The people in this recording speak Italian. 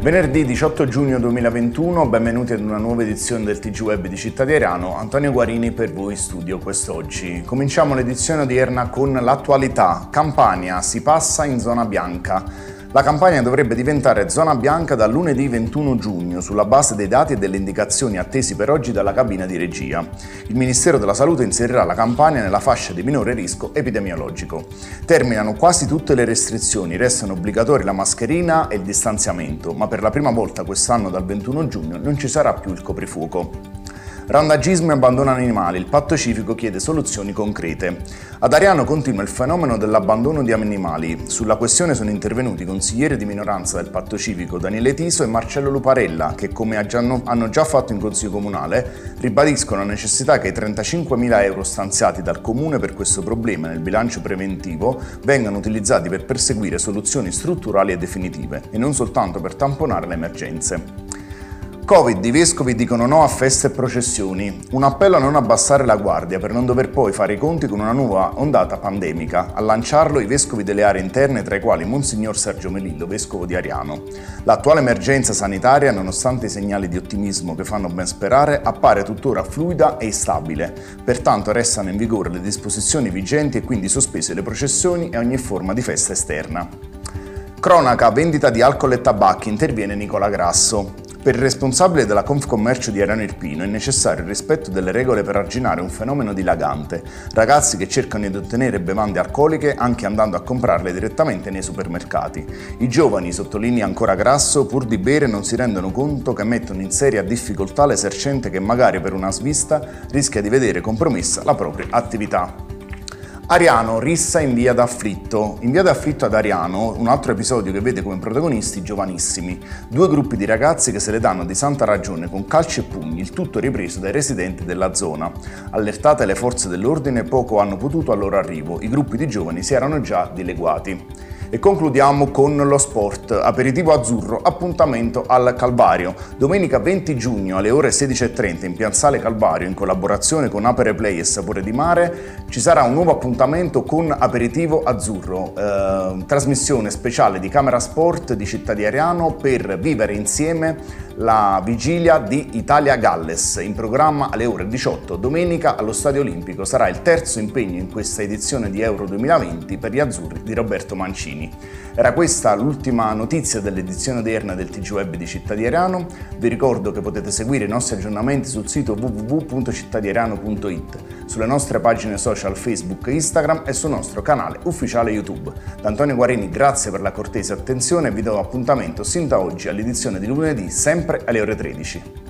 Venerdì 18 giugno 2021, benvenuti ad una nuova edizione del TG Web di Città di Erano. Antonio Guarini per voi in studio quest'oggi. Cominciamo l'edizione odierna con l'attualità. Campania si passa in zona bianca. La campagna dovrebbe diventare zona bianca dal lunedì 21 giugno sulla base dei dati e delle indicazioni attesi per oggi dalla cabina di regia. Il Ministero della Salute inserirà la campagna nella fascia di minore rischio epidemiologico. Terminano quasi tutte le restrizioni, restano obbligatori la mascherina e il distanziamento, ma per la prima volta quest'anno dal 21 giugno non ci sarà più il coprifuoco. Randagismo e abbandono animali. Il patto civico chiede soluzioni concrete. Ad Ariano continua il fenomeno dell'abbandono di animali. Sulla questione sono intervenuti consiglieri di minoranza del patto civico Daniele Tiso e Marcello Luparella, che come hanno già fatto in Consiglio Comunale, ribadiscono la necessità che i 35.000 euro stanziati dal Comune per questo problema nel bilancio preventivo vengano utilizzati per perseguire soluzioni strutturali e definitive, e non soltanto per tamponare le emergenze. Covid, i vescovi dicono no a feste e processioni. Un appello a non abbassare la guardia per non dover poi fare i conti con una nuova ondata pandemica. A lanciarlo i vescovi delle aree interne, tra i quali Monsignor Sergio Melillo, vescovo di Ariano. L'attuale emergenza sanitaria, nonostante i segnali di ottimismo che fanno ben sperare, appare tuttora fluida e instabile. Pertanto restano in vigore le disposizioni vigenti e quindi sospese le processioni e ogni forma di festa esterna. Cronaca, vendita di alcol e tabacchi, interviene Nicola Grasso. Per il responsabile della Confcommercio di Arano Irpino è necessario il rispetto delle regole per arginare un fenomeno dilagante, ragazzi che cercano di ottenere bevande alcoliche anche andando a comprarle direttamente nei supermercati. I giovani, sottolinea ancora Grasso, pur di bere non si rendono conto che mettono in seria difficoltà l'esercente che magari per una svista rischia di vedere compromessa la propria attività. Ariano, rissa in via d'afflitto. In via d'afflitto ad Ariano, un altro episodio che vede come protagonisti giovanissimi, due gruppi di ragazzi che se le danno di santa ragione con calci e pugni, il tutto ripreso dai residenti della zona. Allertate le forze dell'ordine, poco hanno potuto al loro arrivo, i gruppi di giovani si erano già dileguati. E concludiamo con lo sport. Aperitivo azzurro, appuntamento al Calvario. Domenica 20 giugno alle ore 16.30 in Piazzale Calvario, in collaborazione con Apere Play e Sapore di Mare, ci sarà un nuovo appuntamento con Aperitivo Azzurro, eh, trasmissione speciale di Camera Sport di Città di Ariano per vivere insieme la vigilia di Italia-Galles in programma alle ore 18 domenica allo Stadio Olimpico. Sarà il terzo impegno in questa edizione di Euro 2020 per gli azzurri di Roberto Mancini. Era questa l'ultima notizia dell'edizione odierna del TG Web di Città di Erano. Vi ricordo che potete seguire i nostri aggiornamenti sul sito www.cittadierano.it, sulle nostre pagine social Facebook e Instagram e sul nostro canale ufficiale YouTube. Da Antonio Guarini grazie per la cortese attenzione e vi do appuntamento sin da oggi all'edizione di lunedì sempre alle ore 13.